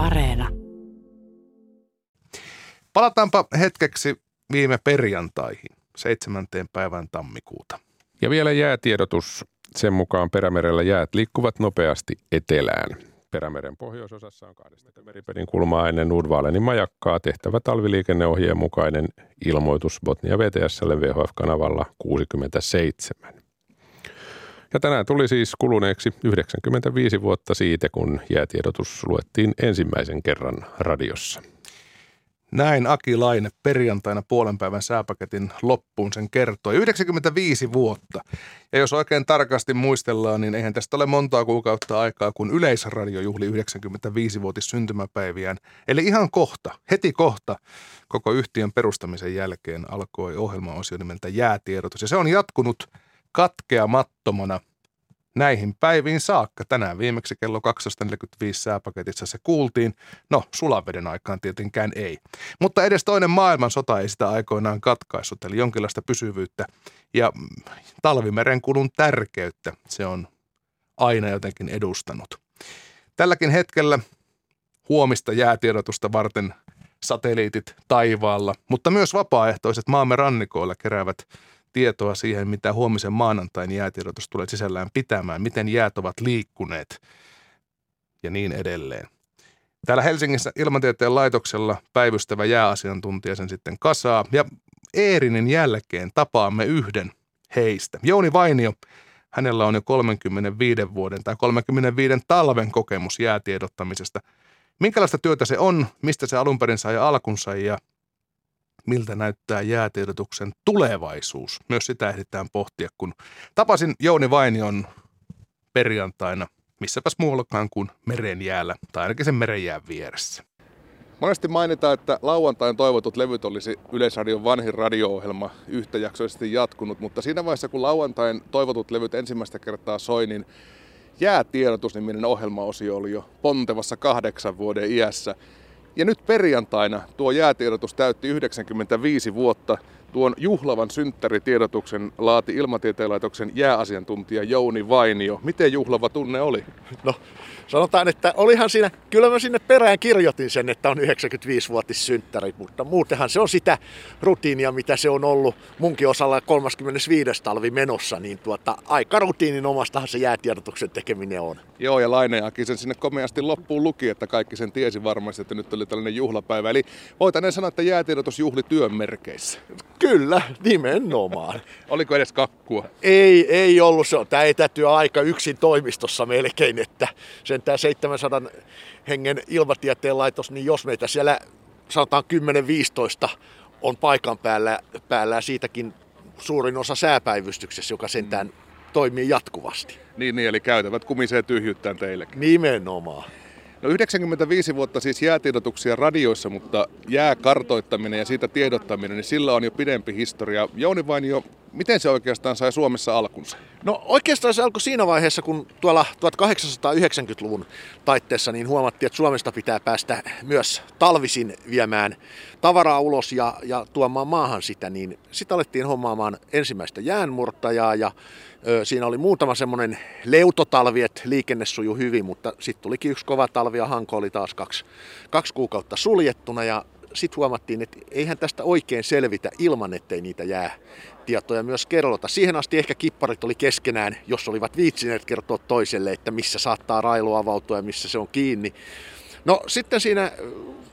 Areena. Palataanpa hetkeksi viime perjantaihin, 7. päivän tammikuuta. Ja vielä jäätiedotus. Sen mukaan Perämerellä jäät liikkuvat nopeasti etelään. Perämeren pohjoisosassa on 20 meripedin kulmaa ennen Nordvalenin majakkaa tehtävä talviliikenneohjeen mukainen ilmoitus Botnia VTSlle VHF-kanavalla 67. Ja tänään tuli siis kuluneeksi 95 vuotta siitä, kun jäätiedotus luettiin ensimmäisen kerran radiossa. Näin Aki Laine perjantaina puolen päivän sääpaketin loppuun sen kertoi. 95 vuotta. Ja jos oikein tarkasti muistellaan, niin eihän tästä ole montaa kuukautta aikaa, kun Yleisradio juhli 95-vuotis syntymäpäiviään. Eli ihan kohta, heti kohta, koko yhtiön perustamisen jälkeen alkoi ohjelmaosio nimeltä Jäätiedotus. Ja se on jatkunut katkeamattomana näihin päiviin saakka. Tänään viimeksi kello 12.45 sääpaketissa se kuultiin. No, sulaveden aikaan tietenkään ei. Mutta edes toinen maailmansota ei sitä aikoinaan katkaissut, eli jonkinlaista pysyvyyttä ja talvimerenkulun tärkeyttä se on aina jotenkin edustanut. Tälläkin hetkellä huomista jäätiedotusta varten satelliitit taivaalla, mutta myös vapaaehtoiset maamme rannikoilla keräävät tietoa siihen, mitä huomisen maanantain jäätiedotus tulee sisällään pitämään, miten jäät ovat liikkuneet ja niin edelleen. Täällä Helsingissä ilmatieteen laitoksella päivystävä jääasiantuntija sen sitten kasaa ja Eerinin jälkeen tapaamme yhden heistä. Jouni Vainio, hänellä on jo 35 vuoden tai 35 talven kokemus jäätiedottamisesta. Minkälaista työtä se on, mistä se alun perin sai alkunsa ja miltä näyttää jäätiedotuksen tulevaisuus. Myös sitä ehditään pohtia, kun tapasin Jouni Vainion perjantaina, missäpäs muuallakaan kuin merenjäällä, tai ainakin sen merenjään vieressä. Monesti mainitaan, että lauantain toivotut levyt olisi Yleisradion vanhin radio-ohjelma yhtäjaksoisesti jatkunut, mutta siinä vaiheessa kun lauantain toivotut levyt ensimmäistä kertaa soi, niin jäätiedotusniminen ohjelmaosio oli jo pontevassa kahdeksan vuoden iässä. Ja nyt perjantaina tuo jäätiedotus täytti 95 vuotta. Tuon juhlavan synttäritiedotuksen laati Ilmatieteen laitoksen jääasiantuntija Jouni Vainio. Miten juhlava tunne oli? No sanotaan, että olihan siinä, kyllä mä sinne perään kirjoitin sen, että on 95-vuotis synttäri, mutta muutenhan se on sitä rutiinia, mitä se on ollut munkin osalla 35. talvi menossa, niin tuota, aika rutiinin omastahan se jäätiedotuksen tekeminen on. Joo, ja Laineakin sen sinne komeasti loppuun luki, että kaikki sen tiesi varmasti, että nyt oli tällainen juhlapäivä. Eli voitaneen sanoa, että jäätiedotus juhli työn merkeissä. Kyllä, nimenomaan. Oliko edes kakkua? Ei, ei ollut. Se on tämä etätyöaika yksin toimistossa melkein, että sen tämä 700 hengen ilmatieteen laitos, niin jos meitä siellä sanotaan 10-15 on paikan päällä, päällä siitäkin suurin osa sääpäivystyksessä, joka sentään mm. toimii jatkuvasti. Niin, niin, eli käytävät kumisee tyhjyttään teillekin. Nimenomaan. No 95 vuotta siis jäätiedotuksia radioissa, mutta jääkartoittaminen ja siitä tiedottaminen, niin sillä on jo pidempi historia. Jouni vain jo, miten se oikeastaan sai Suomessa alkunsa? No oikeastaan se alkoi siinä vaiheessa, kun tuolla 1890-luvun taitteessa niin huomattiin, että Suomesta pitää päästä myös talvisin viemään tavaraa ulos ja, ja tuomaan maahan sitä, niin sitten alettiin hommaamaan ensimmäistä jäänmurtajaa ja ö, siinä oli muutama semmoinen leutotalvi, että liikenne sujui hyvin, mutta sitten tulikin yksi kova talvi ja Hanko oli taas kaksi, kaksi kuukautta suljettuna ja sitten huomattiin, että eihän tästä oikein selvitä ilman, ettei niitä jää tietoja myös kerrota. Siihen asti ehkä kipparit oli keskenään, jos olivat viitsineet kertoa toiselle, että missä saattaa railu avautua ja missä se on kiinni. No sitten siinä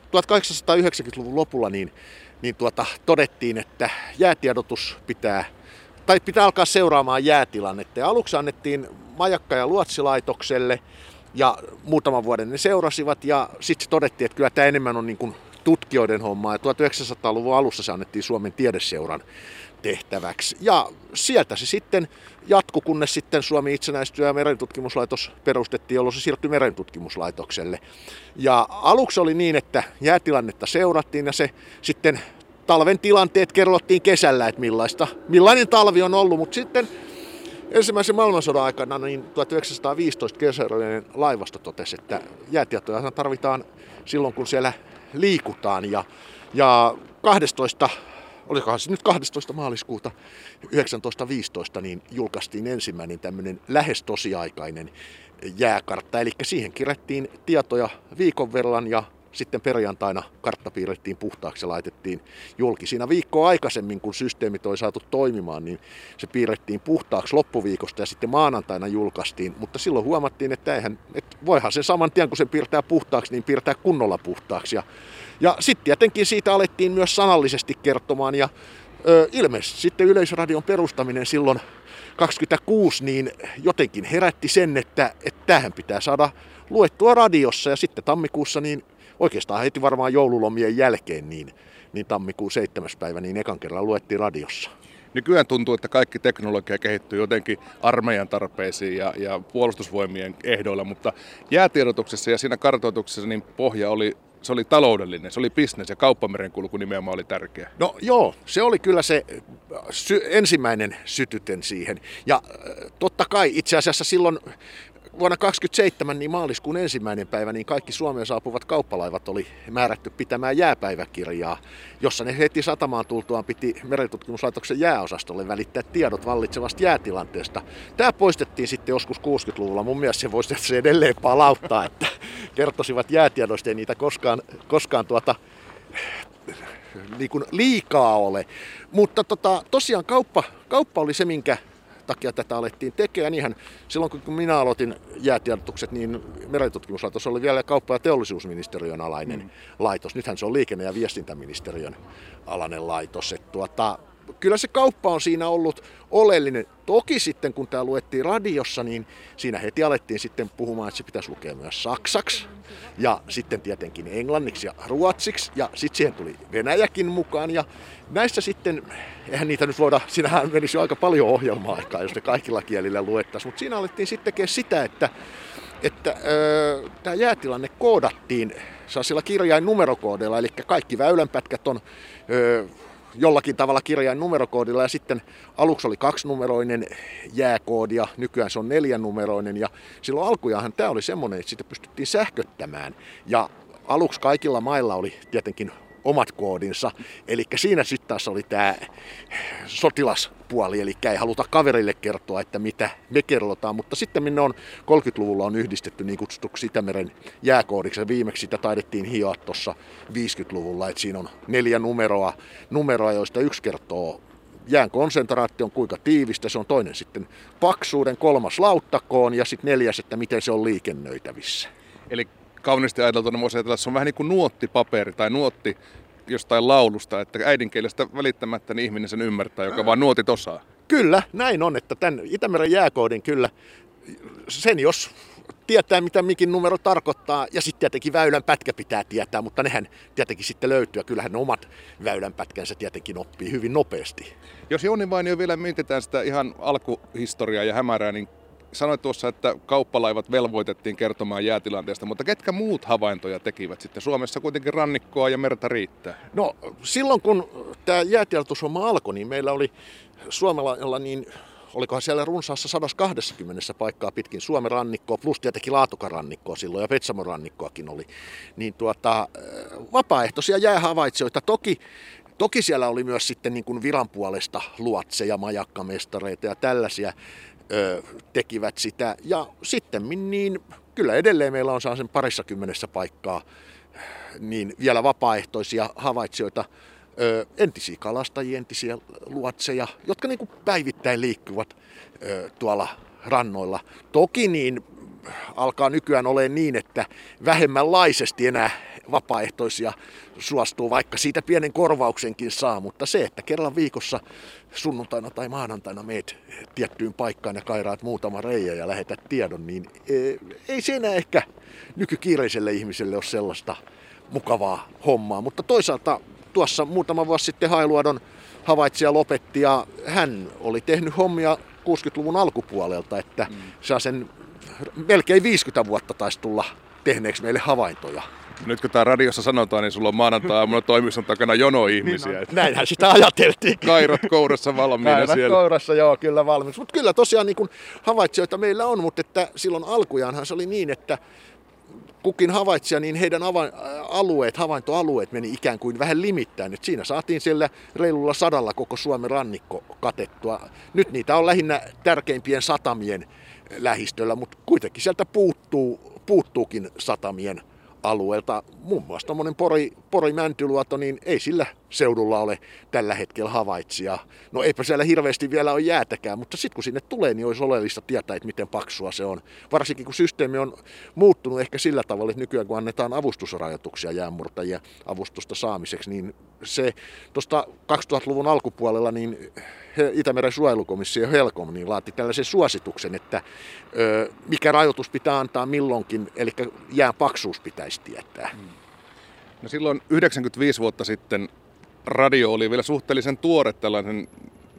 1890-luvun lopulla niin, niin tuota, todettiin, että jäätiedotus pitää, tai pitää alkaa seuraamaan jäätilannetta. Ja aluksi annettiin majakka- ja luotsilaitokselle, ja muutaman vuoden ne seurasivat, ja sitten todettiin, että kyllä tämä enemmän on niin kuin tutkijoiden hommaa, ja 1900-luvun alussa se annettiin Suomen tiedeseuran tehtäväksi. Ja sieltä se sitten jatkui, kunnes sitten Suomi itsenäistyi ja merentutkimuslaitos perustettiin, jolloin se siirtyi merentutkimuslaitokselle. Ja aluksi oli niin, että jäätilannetta seurattiin ja se sitten talven tilanteet kerrottiin kesällä, että millaista, millainen talvi on ollut, mutta sitten ensimmäisen maailmansodan aikana niin 1915 kesällinen laivasto totesi, että jäätietoja tarvitaan silloin, kun siellä liikutaan. Ja, ja 12 olikohan se nyt 12. maaliskuuta 1915, niin julkaistiin ensimmäinen tämmöinen lähes tosiaikainen jääkartta. Eli siihen kirjattiin tietoja viikon verran ja sitten perjantaina kartta piirrettiin puhtaaksi ja laitettiin julki. Siinä viikkoa aikaisemmin, kun systeemit oli saatu toimimaan, niin se piirrettiin puhtaaksi loppuviikosta ja sitten maanantaina julkaistiin. Mutta silloin huomattiin, että, eihän, että voihan se saman tien, kun se piirtää puhtaaksi, niin piirtää kunnolla puhtaaksi. Ja, ja sitten tietenkin siitä alettiin myös sanallisesti kertomaan ja ö, ilmeisesti sitten Yleisradion perustaminen silloin 26 niin jotenkin herätti sen, että, että tähän pitää saada luettua radiossa ja sitten tammikuussa niin oikeastaan heti varmaan joululomien jälkeen, niin, niin tammikuun 7. päivä, niin ekan kerran luettiin radiossa. Nykyään tuntuu, että kaikki teknologia kehittyy jotenkin armeijan tarpeisiin ja, ja puolustusvoimien ehdoilla, mutta jäätiedotuksessa ja siinä kartoituksessa niin pohja oli se oli taloudellinen, se oli bisnes ja kauppamerenkulku nimenomaan oli tärkeä. No joo, se oli kyllä se sy- ensimmäinen sytyten siihen. Ja totta kai itse asiassa silloin vuonna 27 niin maaliskuun ensimmäinen päivä niin kaikki Suomeen saapuvat kauppalaivat oli määrätty pitämään jääpäiväkirjaa, jossa ne heti satamaan tultuaan piti merentutkimuslaitoksen jääosastolle välittää tiedot vallitsevasta jäätilanteesta. Tämä poistettiin sitten joskus 60-luvulla. Mun mielestä se voisi se edelleen palauttaa, että kertoisivat jäätiedoista, ei niitä koskaan, koskaan tuota, niin kuin liikaa ole. Mutta tota, tosiaan kauppa, kauppa oli se, minkä takia tätä alettiin tekemään. Niinhän silloin kun minä aloitin jäätiedotukset, niin merentutkimuslaitos oli vielä kauppa- ja teollisuusministeriön alainen mm. laitos. Nythän se on liikenne- ja viestintäministeriön alainen laitos. Et tuota, kyllä se kauppa on siinä ollut oleellinen. Toki sitten kun tämä luettiin radiossa, niin siinä heti alettiin sitten puhumaan, että se pitäisi lukea myös saksaksi ja sitten tietenkin englanniksi ja ruotsiksi ja sitten siihen tuli Venäjäkin mukaan ja näissä sitten, eihän niitä nyt voida, siinähän menisi jo aika paljon ohjelma-aikaa, jos ne kaikilla kielillä luettaisiin, mutta siinä alettiin sitten tekemään sitä, että että öö, tämä jäätilanne koodattiin sellaisilla kirjain numerokoodeilla, eli kaikki väylänpätkät on öö, jollakin tavalla kirjain numerokoodilla. Ja sitten aluksi oli kaksinumeroinen jääkoodi ja nykyään se on neljänumeroinen. Ja silloin alkujaanhan tämä oli semmoinen, että sitä pystyttiin sähköttämään. Ja aluksi kaikilla mailla oli tietenkin omat koodinsa. Eli siinä sitten taas oli tämä sotilaspuoli, eli ei haluta kaverille kertoa, että mitä me kerrotaan, mutta sitten minne on 30-luvulla on yhdistetty niin kutsutuksi Itämeren jääkoodiksi. Viimeksi sitä taidettiin hioa tuossa 50-luvulla, että siinä on neljä numeroa, numeroa joista yksi kertoo jään konsentraatio on kuinka tiivistä, se on toinen sitten paksuuden, kolmas lauttakoon ja sitten neljäs, että miten se on liikennöitävissä. Eli kauniisti ajateltuna voisi ajatella, että se on vähän niin kuin nuottipaperi tai nuotti jostain laulusta, että äidinkielestä välittämättä niin ihminen sen ymmärtää, joka vaan nuotit osaa. Kyllä, näin on, että tämän Itämeren jääkoodin kyllä, sen jos tietää, mitä mikin numero tarkoittaa, ja sitten tietenkin väylän pätkä pitää tietää, mutta nehän tietenkin sitten löytyy, ja kyllähän ne omat väylän pätkänsä tietenkin oppii hyvin nopeasti. Jos Joni vain jo vielä mietitään sitä ihan alkuhistoriaa ja hämärää, niin sanoit tuossa, että kauppalaivat velvoitettiin kertomaan jäätilanteesta, mutta ketkä muut havaintoja tekivät sitten? Suomessa kuitenkin rannikkoa ja merta riittää. No silloin kun tämä jäätiedotushomma alkoi, niin meillä oli Suomella niin olikohan siellä runsaassa 120 paikkaa pitkin Suomen rannikkoa, plus tietenkin Laatokan rannikkoa silloin ja Petsamon rannikkoakin oli, niin tuota, vapaaehtoisia jäähavaitsijoita. Toki Toki siellä oli myös sitten niin kuin viran puolesta luotseja, majakkamestareita ja tällaisia, ö, tekivät sitä. Ja sitten niin kyllä edelleen meillä on sen parissa kymmenessä paikkaa niin vielä vapaaehtoisia havaitsijoita, ö, entisiä kalastajia, entisiä luotseja, jotka niin päivittäin liikkuvat ö, tuolla rannoilla. Toki niin alkaa nykyään olemaan niin, että vähemmänlaisesti enää vapaaehtoisia suostuu, vaikka siitä pienen korvauksenkin saa, mutta se, että kerran viikossa sunnuntaina tai maanantaina meet tiettyyn paikkaan ja kairaat muutama reijä ja lähetät tiedon, niin e, ei se enää ehkä nykykiireiselle ihmiselle ole sellaista mukavaa hommaa. Mutta toisaalta tuossa muutama vuosi sitten Hailuodon havaitsija lopetti ja hän oli tehnyt hommia 60-luvun alkupuolelta, että mm. saa sen melkein 50 vuotta taisi tulla tehneeksi meille havaintoja. Nyt kun tämä radiossa sanotaan, niin sulla on maanantai aamuna toimiston takana jono ihmisiä. Niin näinhän sitä ajateltiin. Kairat kourassa valmiina Kairat siellä. kourassa, joo, kyllä valmiina. Mutta kyllä tosiaan niin kuin havaitsijoita meillä on, mutta että silloin alkujaanhan se oli niin, että kukin havaitsija, niin heidän alueet, havaintoalueet meni ikään kuin vähän limittäin. Et siinä saatiin siellä reilulla sadalla koko Suomen rannikko katettua. Nyt niitä on lähinnä tärkeimpien satamien lähistöllä, mutta kuitenkin sieltä puuttuu, puuttuukin satamien alueelta. Muun muassa tuommoinen Pori, Pori Mäntyluoto, niin ei sillä seudulla ole tällä hetkellä havaitsija. No eipä siellä hirveästi vielä ole jäätäkään, mutta sitten kun sinne tulee, niin olisi oleellista tietää, että miten paksua se on. Varsinkin kun systeemi on muuttunut ehkä sillä tavalla, että nykyään kun annetaan avustusrajoituksia jäänmurtajia avustusta saamiseksi, niin se tuosta 2000-luvun alkupuolella niin Itämeren suojelukomissio Helcom niin laati tällaisen suosituksen, että ö, mikä rajoitus pitää antaa milloinkin, eli jään paksuus pitäisi tietää. Mm. No silloin 95 vuotta sitten radio oli vielä suhteellisen tuore tällainen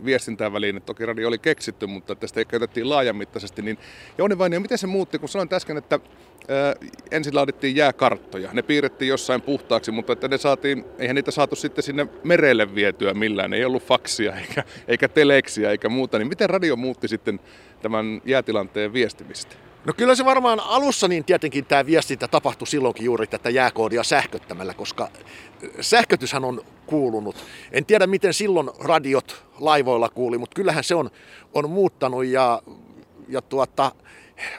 viestintäväline. Toki radio oli keksitty, mutta tästä käytettiin laajamittaisesti. Niin Jouni Vainio, miten se muutti, kun sanoin äsken, että ää, ensin laadittiin jääkarttoja. Ne piirrettiin jossain puhtaaksi, mutta että ne saatiin, eihän niitä saatu sitten sinne merelle vietyä millään. Ei ollut faksia eikä, eikä teleksiä eikä muuta. Niin miten radio muutti sitten tämän jäätilanteen viestimistä? No kyllä se varmaan alussa niin tietenkin tämä viestintä tapahtui silloinkin juuri tätä jääkoodia sähköttämällä, koska sähkötyshän on kuulunut. En tiedä miten silloin radiot laivoilla kuuli, mutta kyllähän se on, on muuttanut ja, ja tuota,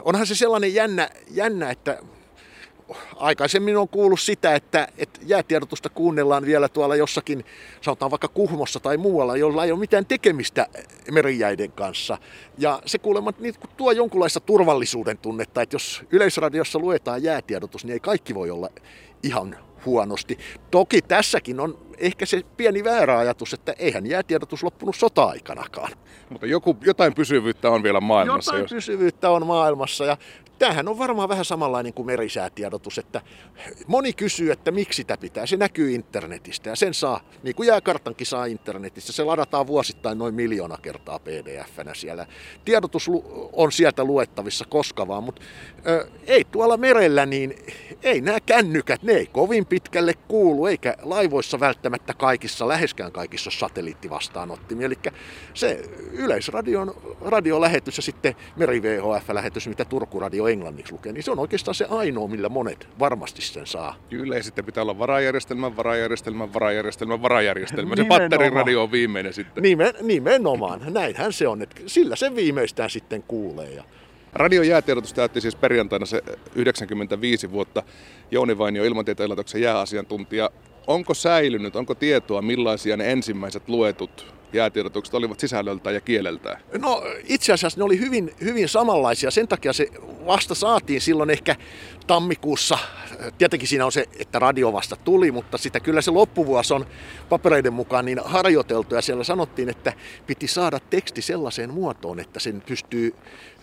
onhan se sellainen jännä, jännä että aikaisemmin on kuullut sitä, että, että jäätiedotusta kuunnellaan vielä tuolla jossakin, sanotaan vaikka Kuhmossa tai muualla, jolla ei ole mitään tekemistä merijäiden kanssa. Ja se kuulemma niin tuo jonkunlaista turvallisuuden tunnetta, että jos yleisradiossa luetaan jäätiedotus, niin ei kaikki voi olla ihan huonosti. Toki tässäkin on ehkä se pieni väärä ajatus, että eihän jäätiedotus loppunut sota-aikanakaan. Mutta joku, jotain pysyvyyttä on vielä maailmassa. Jotain jos... pysyvyyttä on maailmassa ja tämähän on varmaan vähän samanlainen kuin merisäätiedotus, että moni kysyy, että miksi sitä pitää. Se näkyy internetistä ja sen saa, niin kuin jääkartankin saa internetistä, se ladataan vuosittain noin miljoona kertaa pdf-nä siellä. Tiedotus on sieltä luettavissa koska vaan, mutta ö, ei tuolla merellä, niin ei nämä kännykät, ne ei kovin pitkälle kuulu, eikä laivoissa välttämättä kaikissa, läheskään kaikissa satelliittivastaanottimia. Eli se yleisradion radiolähetys ja sitten meri VHF-lähetys, mitä Turku Radio englanniksi lukee, niin se on oikeastaan se ainoa, millä monet varmasti sen saa. Kyllä, ja sitten pitää olla varajärjestelmä, varajärjestelmä, varajärjestelmä, varajärjestelmä. Se patteriradio on viimeinen sitten. Nimen, nimenomaan, näinhän se on, että sillä se viimeistään sitten kuulee. Ja Radio jäätiedotus täytti siis perjantaina se 95 vuotta. Jouni Vainio, ilmatieteen laitoksen jääasiantuntija. Onko säilynyt, onko tietoa millaisia ne ensimmäiset luetut jäätiedotukset olivat sisällöltään ja kieleltään? No itse asiassa ne oli hyvin, hyvin samanlaisia. Sen takia se vasta saatiin silloin ehkä tammikuussa. Tietenkin siinä on se, että radio vasta tuli, mutta sitä kyllä se loppuvuosi on papereiden mukaan niin harjoiteltu. Ja siellä sanottiin, että piti saada teksti sellaiseen muotoon, että sen pystyy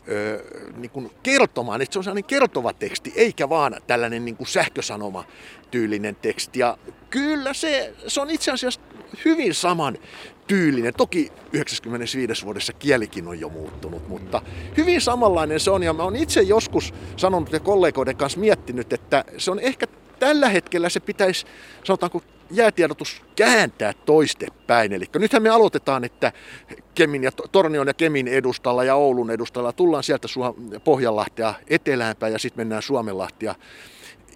ö, niin kuin kertomaan, että se on sellainen kertova teksti, eikä vaan tällainen niin kuin sähkösanoma tyylinen teksti. Ja kyllä se, se on itse asiassa hyvin saman tyylinen. Toki 95 vuodessa kielikin on jo muuttunut, mutta hyvin samanlainen se on. Ja mä oon itse joskus sanonut ja kollegoiden kanssa miettinyt, että se on ehkä tällä hetkellä se pitäisi, sanotaanko jäätiedotus kääntää toistepäin. Eli nythän me aloitetaan, että Kemin ja Tornion ja Kemin edustalla ja Oulun edustalla tullaan sieltä Pohjanlahtea eteläänpäin ja sitten mennään Suomenlahtia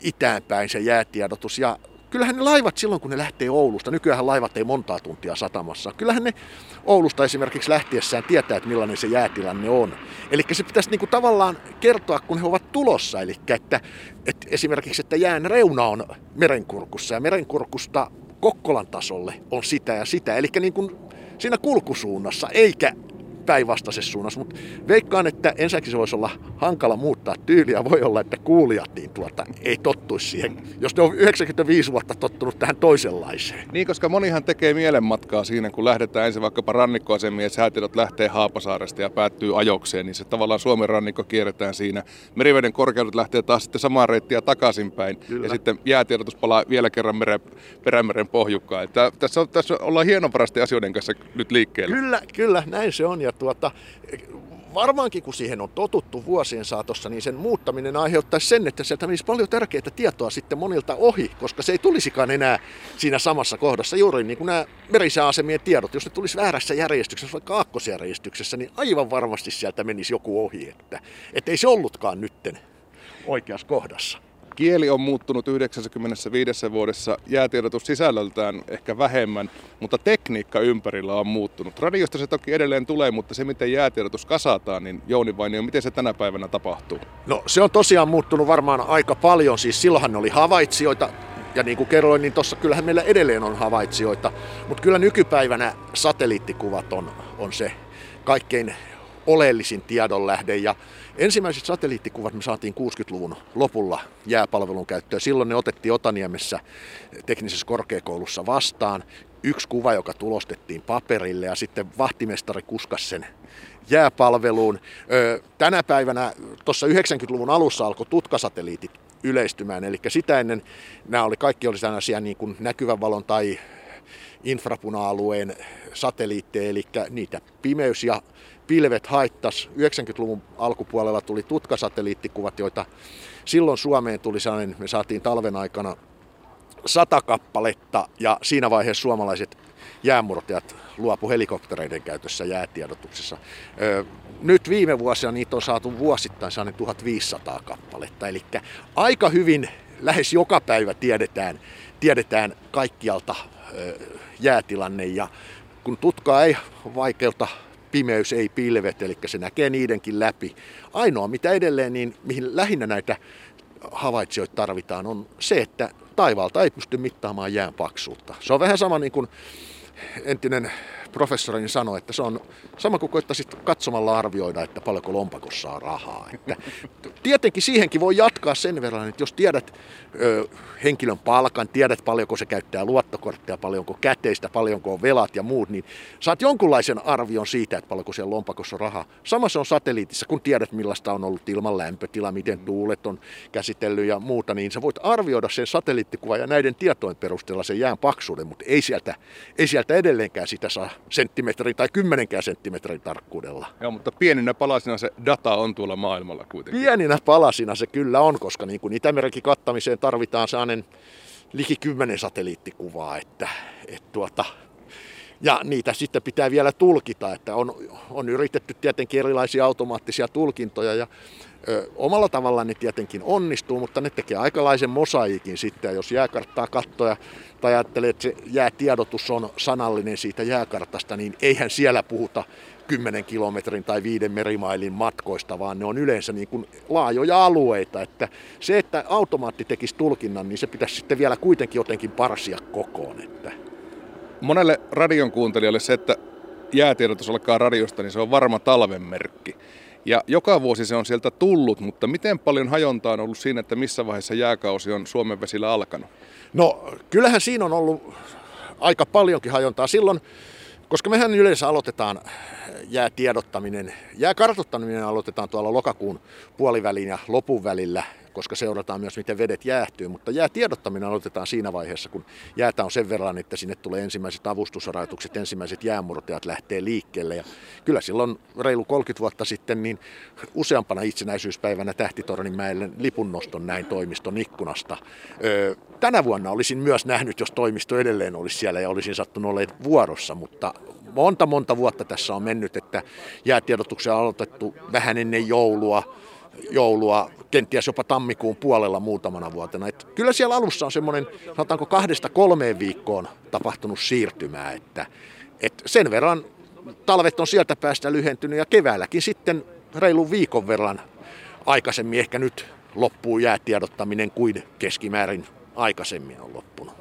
itäänpäin se jäätiedotus. Ja kyllähän ne laivat silloin, kun ne lähtee Oulusta, nykyään laivat ei montaa tuntia satamassa, kyllähän ne Oulusta esimerkiksi lähtiessään tietää, että millainen se jäätilanne on. Eli se pitäisi niinku tavallaan kertoa, kun he ovat tulossa, eli että, että esimerkiksi, että jään reuna on merenkurkussa ja merenkurkusta Kokkolan tasolle on sitä ja sitä. Eli niin kuin siinä kulkusuunnassa, eikä päinvastaisessa suunnassa, mutta veikkaan, että ensinnäkin se voisi olla hankala muuttaa tyyliä. Voi olla, että kuulijat niin tuota, ei tottuisi siihen, jos ne on 95 vuotta tottunut tähän toisenlaiseen. Niin, koska monihan tekee mielenmatkaa siinä, kun lähdetään ensin vaikkapa rannikkoasemien ja säätiedot lähtee Haapasaaresta ja päättyy ajokseen, niin se tavallaan Suomen rannikko kierretään siinä. Meriveden korkeudet lähtee taas sitten samaan reittiä takaisinpäin Kyllä. ja sitten jäätiedotus palaa vielä kerran mere, perämeren pohjukkaan. Että tässä, on, tässä ollaan hienovarasti asioiden kanssa nyt liikkeellä. Kyllä, kyllä, näin se on. Ja tuota, varmaankin kun siihen on totuttu vuosien saatossa, niin sen muuttaminen aiheuttaisi sen, että sieltä menisi paljon tärkeää tietoa sitten monilta ohi, koska se ei tulisikaan enää siinä samassa kohdassa. Juuri niin kuin nämä merisääasemien tiedot, jos ne tulisi väärässä järjestyksessä, vaikka aakkosjärjestyksessä, niin aivan varmasti sieltä menisi joku ohi, että, että ei se ollutkaan nytten oikeassa kohdassa. Kieli on muuttunut 95 vuodessa, jäätiedotus sisällöltään ehkä vähemmän, mutta tekniikka ympärillä on muuttunut. Radiosta se toki edelleen tulee, mutta se miten jäätiedotus kasataan, niin Jouni Vainio, miten se tänä päivänä tapahtuu? No se on tosiaan muuttunut varmaan aika paljon. Siis silloinhan oli havaitsijoita, ja niin kuin kerroin, niin tuossa kyllähän meillä edelleen on havaitsijoita, mutta kyllä nykypäivänä satelliittikuvat on, on se kaikkein oleellisin tiedonlähde. Ja ensimmäiset satelliittikuvat me saatiin 60-luvun lopulla jääpalvelun käyttöön. Silloin ne otettiin Otaniemessä teknisessä korkeakoulussa vastaan. Yksi kuva, joka tulostettiin paperille ja sitten vahtimestari kuskas sen jääpalveluun. Tänä päivänä tuossa 90-luvun alussa alkoi tutkasatelliitit yleistymään, eli sitä ennen nämä oli, kaikki oli sellaisia niin kuin näkyvän valon tai infrapuna-alueen satelliitteja, eli niitä pimeys ja pilvet haittas. 90-luvun alkupuolella tuli tutkasatelliittikuvat, joita silloin Suomeen tuli sellainen, me saatiin talven aikana sata kappaletta ja siinä vaiheessa suomalaiset jäämurtajat luopu helikoptereiden käytössä jäätiedotuksessa. Nyt viime vuosina niitä on saatu vuosittain 1500 kappaletta, eli aika hyvin lähes joka päivä tiedetään, tiedetään kaikkialta jäätilanne ja kun tutkaa ei vaikeuta pimeys, ei pilvet, eli se näkee niidenkin läpi. Ainoa mitä edelleen, niin mihin lähinnä näitä havaitsijoita tarvitaan, on se, että taivaalta ei pysty mittaamaan jään paksuutta. Se on vähän sama niin kuin entinen professori sanoi, että se on sama kuin koittaisit katsomalla arvioida, että paljonko lompakossa on rahaa. Että tietenkin siihenkin voi jatkaa sen verran, että jos tiedät ö, henkilön palkan, tiedät paljonko se käyttää luottokorttia, paljonko käteistä, paljonko on velat ja muut, niin saat jonkunlaisen arvion siitä, että paljonko siellä lompakossa on rahaa. Sama se on satelliitissa, kun tiedät millaista on ollut ilman lämpötila, miten tuulet on käsitellyt ja muuta, niin sä voit arvioida sen satelliittikuvan ja näiden tietojen perusteella sen jään paksuuden, mutta ei sieltä, ei sieltä edelleenkään sitä saa senttimetrin tai kymmenenkään senttimetrin tarkkuudella. Joo, mutta pieninä palasina se data on tuolla maailmalla kuitenkin. Pieninä palasina se kyllä on, koska niin kuin Itämerenkin kattamiseen tarvitaan sellainen liki kymmenen satelliittikuvaa, että, että tuota, ja niitä sitten pitää vielä tulkita, että on, on yritetty tietenkin erilaisia automaattisia tulkintoja ja ö, omalla tavallaan ne tietenkin onnistuu, mutta ne tekee aikalaisen mosaiikin sitten. Ja jos jääkarttaa kattoja tai ajattelee, että se jäätiedotus on sanallinen siitä jääkartasta, niin eihän siellä puhuta 10 kilometrin tai 5 merimailin matkoista, vaan ne on yleensä niin kuin laajoja alueita. Että se, että automaatti tekisi tulkinnan, niin se pitäisi sitten vielä kuitenkin jotenkin parsia kokoon. Että monelle radion kuuntelijalle se, että jäätiedotus alkaa radiosta, niin se on varma talven merkki. Ja joka vuosi se on sieltä tullut, mutta miten paljon hajontaa on ollut siinä, että missä vaiheessa jääkausi on Suomen vesillä alkanut? No kyllähän siinä on ollut aika paljonkin hajontaa. Silloin, koska mehän yleensä aloitetaan jäätiedottaminen, jääkartoittaminen aloitetaan tuolla lokakuun puolivälin ja lopun välillä koska seurataan myös, miten vedet jäähtyy. Mutta jäätiedottaminen aloitetaan siinä vaiheessa, kun jäätä on sen verran, että sinne tulee ensimmäiset avustusrajoitukset, ensimmäiset jäämurtajat lähtee liikkeelle. Ja kyllä silloin reilu 30 vuotta sitten niin useampana itsenäisyyspäivänä Tähtitorninmäelle lipunnoston näin toimiston ikkunasta. tänä vuonna olisin myös nähnyt, jos toimisto edelleen olisi siellä ja olisin sattunut olemaan vuorossa, mutta monta monta vuotta tässä on mennyt, että jäätiedotuksia on aloitettu vähän ennen joulua joulua, kenties jopa tammikuun puolella muutamana vuotena. Et kyllä siellä alussa on semmoinen, sanotaanko kahdesta kolmeen viikkoon tapahtunut siirtymää, että et sen verran talvet on sieltä päästä lyhentynyt ja keväälläkin sitten reilun viikon verran aikaisemmin ehkä nyt loppuu jäätiedottaminen kuin keskimäärin aikaisemmin on loppunut.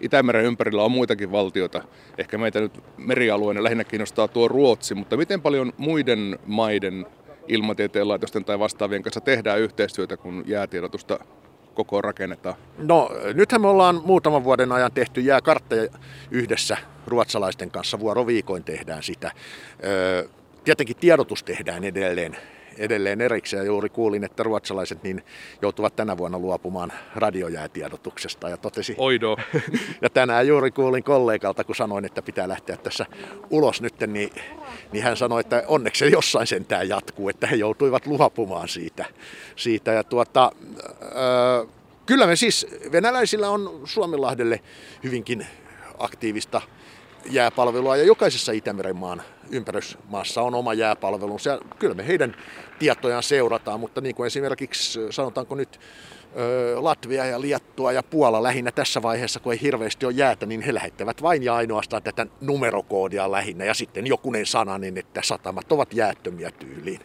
Itämeren ympärillä on muitakin valtioita. Ehkä meitä nyt merialueena lähinnä kiinnostaa tuo Ruotsi, mutta miten paljon muiden maiden ilmatieteen laitosten tai vastaavien kanssa tehdään yhteistyötä, kun jäätiedotusta koko rakennetaan? No nythän me ollaan muutaman vuoden ajan tehty jääkartteja yhdessä ruotsalaisten kanssa, vuoroviikoin tehdään sitä. Tietenkin tiedotus tehdään edelleen edelleen erikseen. Juuri kuulin, että ruotsalaiset niin joutuvat tänä vuonna luopumaan radiojäätiedotuksesta ja totesi... Oido. ja tänään juuri kuulin kollegalta, kun sanoin, että pitää lähteä tässä ulos nyt, niin, niin hän sanoi, että onneksi se jossain sentään jatkuu, että he joutuivat luopumaan siitä. siitä ja tuota, öö, kyllä me siis, venäläisillä on Suomenlahdelle hyvinkin aktiivista jääpalvelua ja jokaisessa Itämeren maan ympärysmaassa on oma jääpalvelunsa. Kyllä me heidän tietojaan seurataan, mutta niin kuin esimerkiksi sanotaanko nyt Latvia ja Liettua ja Puola lähinnä tässä vaiheessa, kun ei hirveästi ole jäätä, niin he lähettävät vain ja ainoastaan tätä numerokoodia lähinnä ja sitten jokunen sana, niin että satamat ovat jäättömiä tyyliin.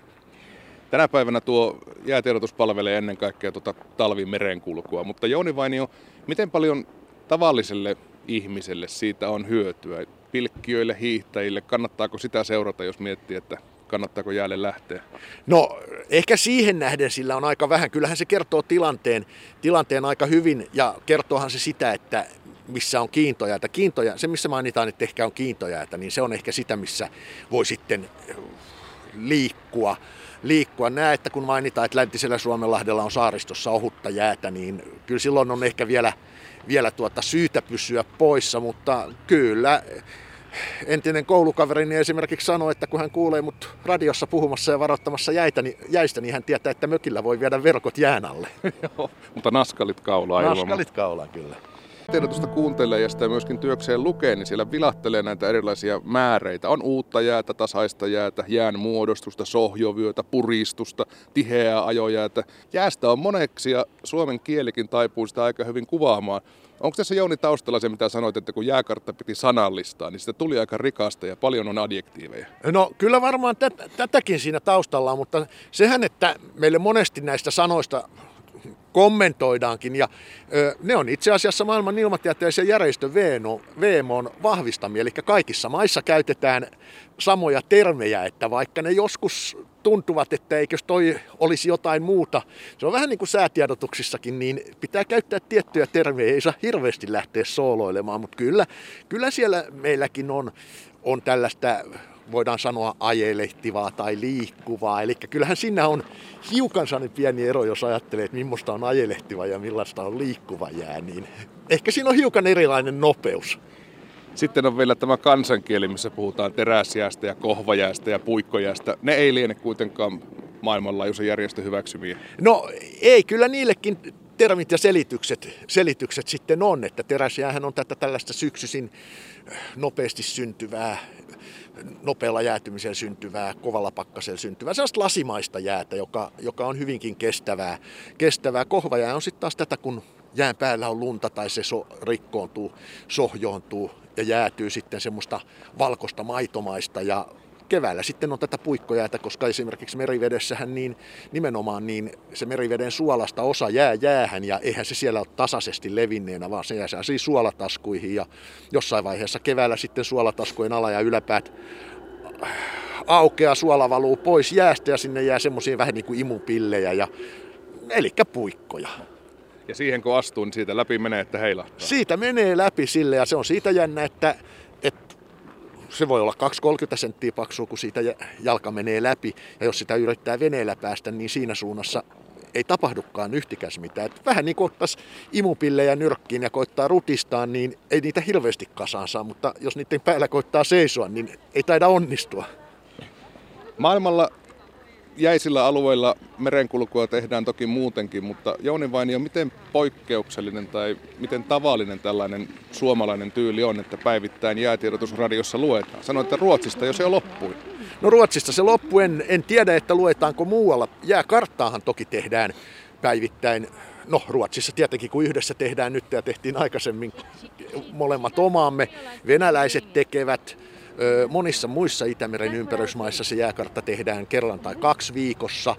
Tänä päivänä tuo jäätiedotus palvelee ennen kaikkea tuota talvimerenkulkua, mutta Jouni Vainio, miten paljon tavalliselle ihmiselle siitä on hyötyä? Pilkkiöille, hiihtäjille, kannattaako sitä seurata, jos miettii, että kannattaako jäälle lähteä? No ehkä siihen nähden sillä on aika vähän. Kyllähän se kertoo tilanteen, tilanteen aika hyvin ja kertoohan se sitä, että missä on kiintojäätä. Kiintoja, se missä mainitaan, että ehkä on kiintojäätä, niin se on ehkä sitä, missä voi sitten liikkua liikkua. Näe, että kun mainitaan, että läntisellä Suomenlahdella on saaristossa ohutta jäätä, niin kyllä silloin on ehkä vielä, vielä tuota syytä pysyä poissa, mutta kyllä entinen koulukaverini esimerkiksi sanoi, että kun hän kuulee mut radiossa puhumassa ja varoittamassa jäitä, niin, jäistä, niin hän tietää, että mökillä voi viedä verkot jään alle. Joo, mutta naskalit kaulaa Naskalit kaulaa kyllä. Tiedotusta kuuntelee ja sitä myöskin työkseen lukee, niin siellä vilahtelee näitä erilaisia määreitä. On uutta jäätä, tasaista jäätä, jään muodostusta, sohjovyötä, puristusta, tiheää ajojäätä. Jäästä on moneksi ja suomen kielikin taipuu sitä aika hyvin kuvaamaan. Onko tässä Jouni taustalla se, mitä sanoit, että kun jääkartta piti sanallistaa, niin sitä tuli aika rikasta ja paljon on adjektiiveja? No kyllä varmaan tät, tätäkin siinä taustalla on, mutta sehän, että meille monesti näistä sanoista kommentoidaankin. Ja ö, ne on itse asiassa maailman ilmatieteellisen järjestön VMOn vahvistamia, eli kaikissa maissa käytetään samoja termejä, että vaikka ne joskus tuntuvat, että eikö toi olisi jotain muuta. Se on vähän niin kuin säätiedotuksissakin, niin pitää käyttää tiettyjä termejä, ei saa hirveästi lähteä sooloilemaan, mutta kyllä, kyllä siellä meilläkin on, on tällaista voidaan sanoa ajelehtivaa tai liikkuvaa. Eli kyllähän siinä on hiukan pieni ero, jos ajattelee, että millaista on ajelehtiva ja millaista on liikkuva jää, niin ehkä siinä on hiukan erilainen nopeus. Sitten on vielä tämä kansankieli, missä puhutaan teräsjäästä ja kohvajäästä ja puikkojäästä. Ne ei liene kuitenkaan maailmanlaajuisen järjestön hyväksymiä. No ei, kyllä niillekin termit ja selitykset, selitykset sitten on, että teräsjäähän on tätä tällaista syksyisin nopeasti syntyvää nopealla jäätymisellä syntyvää, kovalla pakkasella syntyvää, sellaista lasimaista jäätä, joka, joka on hyvinkin kestävää. kestävää. Kohvajää on sitten taas tätä, kun jään päällä on lunta tai se so, rikkoontuu, sohjoontuu ja jäätyy sitten semmoista valkoista maitomaista ja keväällä sitten on tätä puikkojäätä, koska esimerkiksi merivedessähän niin nimenomaan niin se meriveden suolasta osa jää jäähän ja eihän se siellä ole tasaisesti levinneenä, vaan se jää siis suolataskuihin ja jossain vaiheessa keväällä sitten suolataskujen ala- ja yläpäät aukeaa, suola valuu pois jäästä ja sinne jää semmoisia vähän niin kuin imupillejä ja eli puikkoja. Ja siihen kun astuu, niin siitä läpi menee, että heilahtaa. Siitä menee läpi sille ja se on siitä jännä, että, että se voi olla 2-30 senttiä paksua, kun siitä jalka menee läpi. Ja jos sitä yrittää veneellä päästä, niin siinä suunnassa ei tapahdukaan yhtikäs mitään. Et vähän niin kuin ottaisi imupillejä nyrkkiin ja koittaa rutistaa, niin ei niitä hirveästi kasaan saa, mutta jos niiden päällä koittaa seisoa, niin ei taida onnistua. Maailmalla jäisillä alueilla merenkulkua tehdään toki muutenkin, mutta Jouni Vainio, miten poikkeuksellinen tai miten tavallinen tällainen suomalainen tyyli on, että päivittäin jäätiedotusradiossa luetaan? Sanoit, että Ruotsista jo se loppui. No Ruotsista se loppui, en, en tiedä, että luetaanko muualla. Jääkarttaahan toki tehdään päivittäin No Ruotsissa tietenkin, kun yhdessä tehdään nyt ja tehtiin aikaisemmin molemmat omaamme. Venäläiset tekevät, Monissa muissa Itämeren ympärysmaissa se jääkartta tehdään kerran tai kaksi viikossa.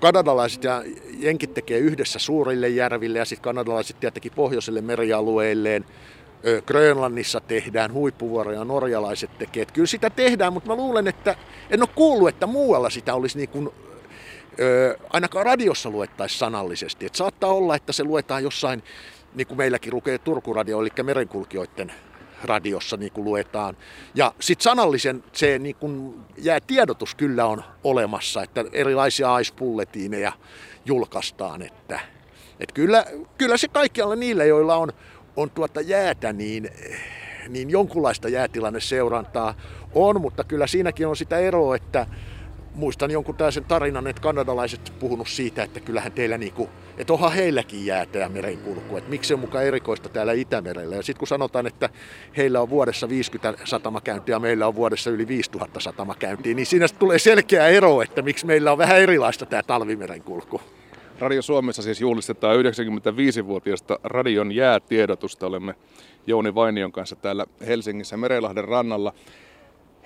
Kanadalaiset ja jenkit tekee yhdessä suurille järville ja sitten kanadalaiset tietenkin pohjoiselle merialueilleen. Grönlannissa tehdään, huippuvuoroja norjalaiset tekee. Kyllä sitä tehdään, mutta mä luulen, että en ole kuullut, että muualla sitä olisi niin kuin, ö, ainakaan radiossa luettaisiin sanallisesti. Et saattaa olla, että se luetaan jossain, niin kuin meilläkin lukee Turkuradio, eli merenkulkijoiden radiossa niin kuin luetaan. Ja sitten sanallisen se niin kuin jää tiedotus kyllä on olemassa, että erilaisia aispullettiineja julkaistaan. Että, että kyllä, kyllä se kaikkialla niillä, joilla on, on tuota jäätä, niin, niin jonkunlaista jäätilanneseurantaa on, mutta kyllä siinäkin on sitä eroa, että muistan jonkun tällaisen tarinan, että kanadalaiset puhunut siitä, että kyllähän teillä niinku, että onhan heilläkin jäätä ja merenkulku, että miksi on mukaan erikoista täällä Itämerellä. Ja sitten kun sanotaan, että heillä on vuodessa 50 satamakäyntiä ja meillä on vuodessa yli 5000 satamakäyntiä, niin siinä tulee selkeä ero, että miksi meillä on vähän erilaista tämä talvimerenkulku. Radio Suomessa siis juhlistetaan 95-vuotiaista radion jäätiedotusta. Olemme Jouni Vainion kanssa täällä Helsingissä Merelahden rannalla.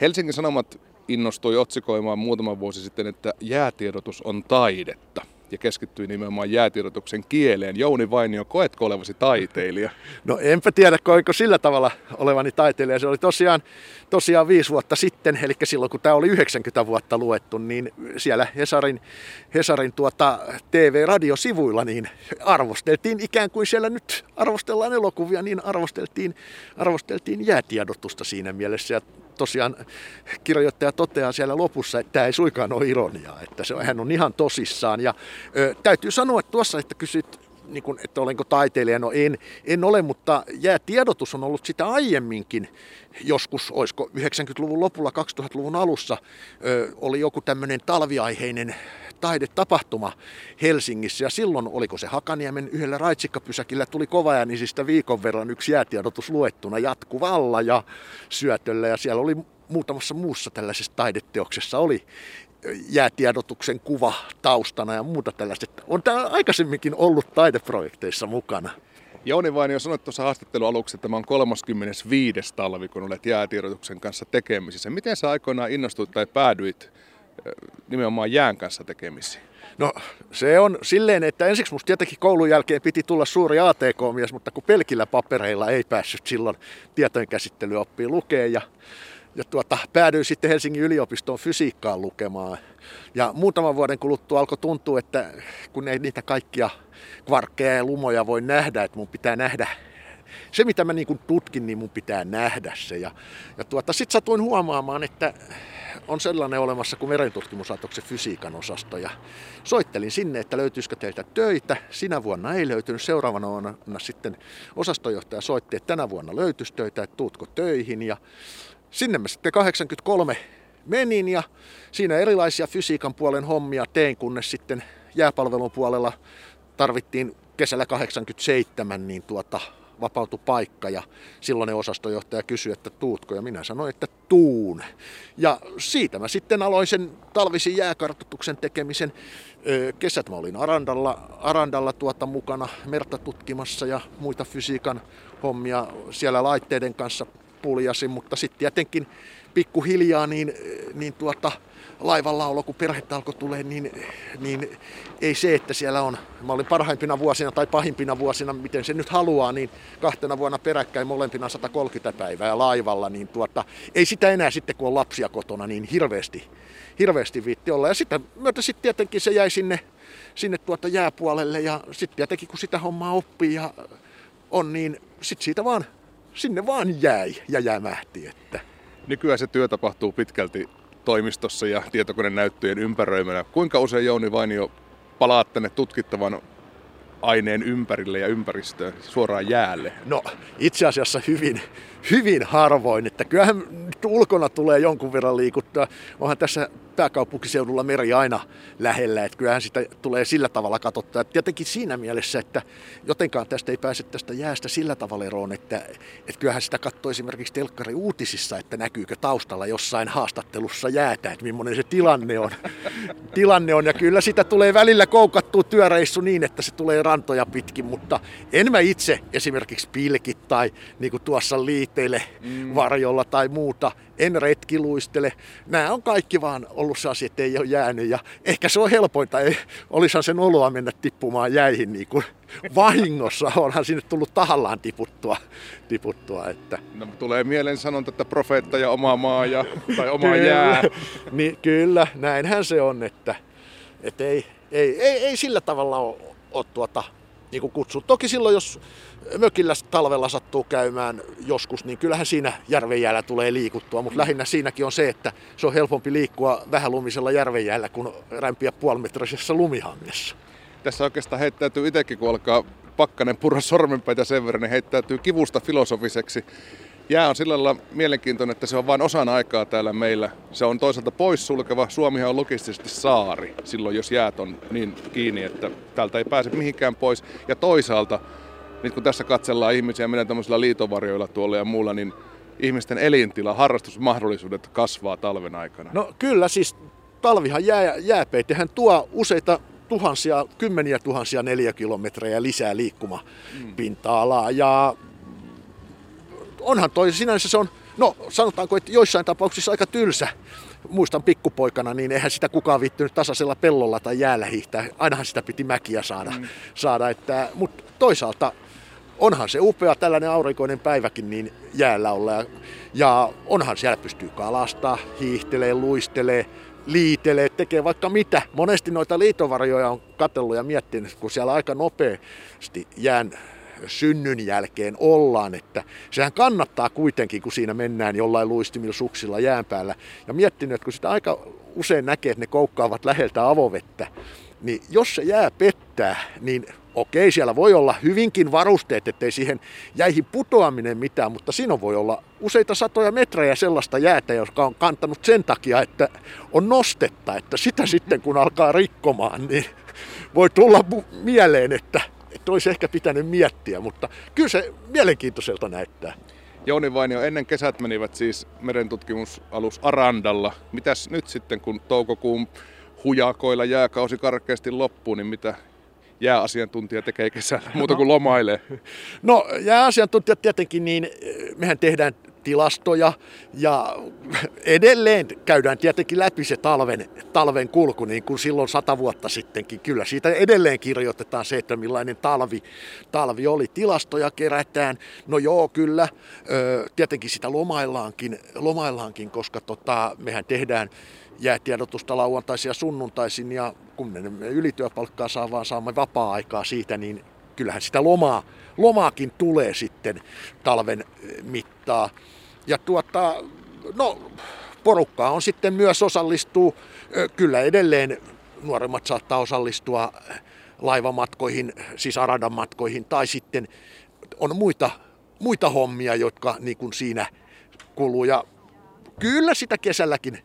Helsingin Sanomat innostui otsikoimaan muutama vuosi sitten, että jäätiedotus on taidetta ja keskittyi nimenomaan jäätiedotuksen kieleen. Jouni Vainio, koetko olevasi taiteilija? No enpä tiedä, koiko sillä tavalla olevani taiteilija. Se oli tosiaan, tosiaan viisi vuotta sitten, eli silloin kun tämä oli 90 vuotta luettu, niin siellä Hesarin, Hesarin tuota TV-radiosivuilla niin arvosteltiin ikään kuin siellä nyt arvostellaan elokuvia, niin arvosteltiin, arvosteltiin jäätiedotusta siinä mielessä. Ja tosiaan kirjoittaja toteaa siellä lopussa, että tämä ei suikaan ole ironiaa, että se, hän on ihan tosissaan. Ja ö, täytyy sanoa, että tuossa, että kysyt niin kuin, että olenko taiteilija, no en, en ole, mutta jäätiedotus on ollut sitä aiemminkin, joskus, olisiko 90-luvun lopulla, 2000-luvun alussa, ö, oli joku tämmöinen talviaiheinen taidetapahtuma Helsingissä. Ja silloin, oliko se Hakaniemen yhdellä raitsikkapysäkillä, tuli kovajäänisistä viikon verran yksi jäätiedotus luettuna jatkuvalla ja syötöllä. Ja siellä oli muutamassa muussa tällaisessa taideteoksessa oli jäätiedotuksen kuva taustana ja muuta tällaista. On tämä aikaisemminkin ollut taideprojekteissa mukana. Jouni Vainio sanoit tuossa haastattelun aluksi, että tämä on 35. talvi, kun olet jäätiedotuksen kanssa tekemisissä. Miten sä aikoinaan innostuit tai päädyit nimenomaan jään kanssa tekemisiin? No se on silleen, että ensiksi musta tietenkin koulun jälkeen piti tulla suuri ATK-mies, mutta kun pelkillä papereilla ei päässyt silloin tietojenkäsittelyoppiin lukeen ja ja tuota, päädyin sitten Helsingin yliopistoon fysiikkaan lukemaan. Ja muutaman vuoden kuluttua alkoi tuntua, että kun ei niitä kaikkia kvarkkeja ja lumoja voi nähdä, että mun pitää nähdä se, mitä mä niin tutkin, niin mun pitää nähdä se. Ja, ja tuota, sitten satuin huomaamaan, että on sellainen olemassa kuin merentutkimuslaitoksen fysiikan osasto. Ja soittelin sinne, että löytyisikö teiltä töitä. Sinä vuonna ei löytynyt. Seuraavana vuonna sitten osastojohtaja soitti, että tänä vuonna löytyisi töitä, että tuutko töihin. Ja sinne mä sitten 83 menin ja siinä erilaisia fysiikan puolen hommia tein, kunnes sitten jääpalvelun puolella tarvittiin kesällä 87 niin tuota, vapautui paikka ja silloinen osastojohtaja kysyi, että tuutko ja minä sanoin, että tuun. Ja siitä mä sitten aloin sen talvisin jääkartoituksen tekemisen. Kesät mä olin Arandalla, Arandalla tuota mukana merta tutkimassa ja muita fysiikan hommia siellä laitteiden kanssa puljasin, mutta sitten tietenkin pikkuhiljaa niin, niin tuota, laivalla kun perhettä alkoi tulee, niin, niin ei se, että siellä on, mä olin parhaimpina vuosina tai pahimpina vuosina, miten se nyt haluaa, niin kahtena vuonna peräkkäin molempina 130 päivää laivalla, niin tuota, ei sitä enää sitten kun on lapsia kotona, niin hirveästi, hirveästi viitti olla. Ja sitten myötä sitten tietenkin se jäi sinne, sinne tuota jääpuolelle ja sitten tietenkin kun sitä hommaa oppii ja on, niin sitten siitä vaan sinne vaan jäi ja jämähti. Että. Nykyään se työ tapahtuu pitkälti toimistossa ja tietokonenäyttöjen ympäröimänä. Kuinka usein Jouni Vainio palaat tänne tutkittavan aineen ympärille ja ympäristöön suoraan jäälle? No itse asiassa hyvin, hyvin harvoin, että kyllähän ulkona tulee jonkun verran liikuttaa. Onhan tässä pääkaupunkiseudulla meri aina lähellä, että kyllähän sitä tulee sillä tavalla katsottua. Tietenkin siinä mielessä, että jotenkaan tästä ei pääse tästä jäästä sillä tavalla eroon, että, että kyllähän sitä katsoo esimerkiksi telkkari uutisissa, että näkyykö taustalla jossain haastattelussa jäätä, että millainen se tilanne on. tilanne on ja kyllä sitä tulee välillä koukattua työreissu niin, että se tulee rantoja pitkin, mutta en mä itse esimerkiksi pilkit tai niin kuin tuossa liiteille mm. varjolla tai muuta, en retkiluistele. Nämä on kaikki vaan ollut sellaisia, että ei ole jäänyt. Ja ehkä se on helpointa. Ei, olisihan sen oloa mennä tippumaan jäihin niin kuin vahingossa. Onhan sinne tullut tahallaan tiputtua. tiputtua että. No, tulee mieleen sanonta, että profeetta ja oma maa ja, tai oma kyllä, jää. Niin, kyllä, näinhän se on. Että, että ei, ei, ei, ei sillä tavalla ole, ole tuota, niin kuin kutsut. Toki silloin, jos mökillä talvella sattuu käymään joskus, niin kyllähän siinä järvenjäällä tulee liikuttua, mutta lähinnä siinäkin on se, että se on helpompi liikkua vähälumisella järvenjäällä kuin rämpiä puolimetrisessä lumihangessa. Tässä oikeastaan heittäytyy itsekin, kun alkaa pakkanen purra sormenpäitä sen verran, niin heittäytyy kivusta filosofiseksi. Jää on sillä lailla mielenkiintoinen, että se on vain osan aikaa täällä meillä. Se on toisaalta poissulkeva. Suomihan on logistisesti saari silloin, jos jäät on niin kiinni, että täältä ei pääse mihinkään pois. Ja toisaalta nyt kun tässä katsellaan ihmisiä, menen tämmöisillä liitovarjoilla tuolla ja muulla, niin ihmisten elintila, harrastusmahdollisuudet kasvaa talven aikana. No kyllä, siis talvihan jää, jääpeitehän tuo useita tuhansia, kymmeniä tuhansia neliökilometrejä lisää liikkumapinta-alaa. Ja onhan toi sinänsä se on, no sanotaanko, että joissain tapauksissa aika tylsä. Muistan pikkupoikana, niin eihän sitä kukaan viittynyt tasaisella pellolla tai jäällä hiihtää. Ainahan sitä piti mäkiä saada. Mm. saada että, mutta toisaalta onhan se upea tällainen aurinkoinen päiväkin niin jäällä olla. Ja, onhan siellä pystyy kalastaa, hiihtelee, luistelee, liitelee, tekee vaikka mitä. Monesti noita liitovarjoja on katsellut ja miettinyt, kun siellä aika nopeasti jään synnyn jälkeen ollaan, että sehän kannattaa kuitenkin, kun siinä mennään jollain luistimilla suksilla jään päällä. Ja miettinyt, että kun sitä aika usein näkee, että ne koukkaavat läheltä avovettä, niin jos se jää pettää, niin okei, siellä voi olla hyvinkin varusteet, ettei siihen jäihin putoaminen mitään, mutta siinä voi olla useita satoja metrejä sellaista jäätä, joka on kantanut sen takia, että on nostetta, että sitä sitten kun alkaa rikkomaan, niin voi tulla mieleen, että, että olisi ehkä pitänyt miettiä, mutta kyllä se mielenkiintoiselta näyttää. Jouni Vainio, ennen kesät menivät siis merentutkimusalus Arandalla. Mitäs nyt sitten, kun toukokuun hujakoilla jääkausi karkeasti loppuu, niin mitä jääasiantuntija tekee kesällä, muuta kuin lomailee? No jääasiantuntijat tietenkin, niin mehän tehdään tilastoja ja edelleen käydään tietenkin läpi se talven, talven kulku, niin kuin silloin sata vuotta sittenkin. Kyllä siitä edelleen kirjoitetaan se, että millainen talvi, talvi oli. Tilastoja kerätään, no joo kyllä, tietenkin sitä lomaillaankin, lomaillaankin koska tota, mehän tehdään jäätiedotusta lauantaisin ja sunnuntaisin ja kun me ylityöpalkkaa saa vaan saamme vapaa-aikaa siitä, niin kyllähän sitä lomaa, lomaakin tulee sitten talven mittaa. Ja tuota, no, porukkaa on sitten myös osallistuu, kyllä edelleen nuoremmat saattaa osallistua laivamatkoihin, siis Aradan matkoihin, tai sitten on muita, muita hommia, jotka niin kuin siinä kuluu. Ja kyllä sitä kesälläkin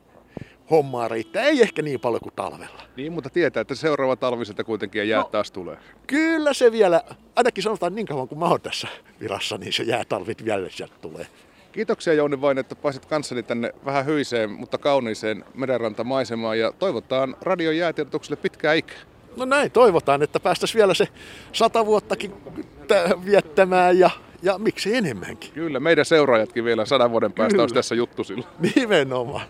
hommaa riittää. Ei ehkä niin paljon kuin talvella. Niin, mutta tietää, että seuraava talvi sieltä kuitenkin jää no, taas tulee. Kyllä se vielä, ainakin sanotaan niin kauan kuin mä oon tässä virassa, niin se jäätalvit vielä sieltä tulee. Kiitoksia Jouni vain, että pääsit kanssani tänne vähän hyiseen, mutta kauniiseen merenrantamaisemaan ja toivotaan radion jäätiedotukselle pitkää ikää. No näin, toivotaan, että päästäisiin vielä se sata vuottakin viettämään ja, ja miksi enemmänkin. Kyllä, meidän seuraajatkin vielä sadan vuoden päästä Kyllä. olisi tässä juttu silloin. Nimenomaan.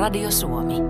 Radio Suomi.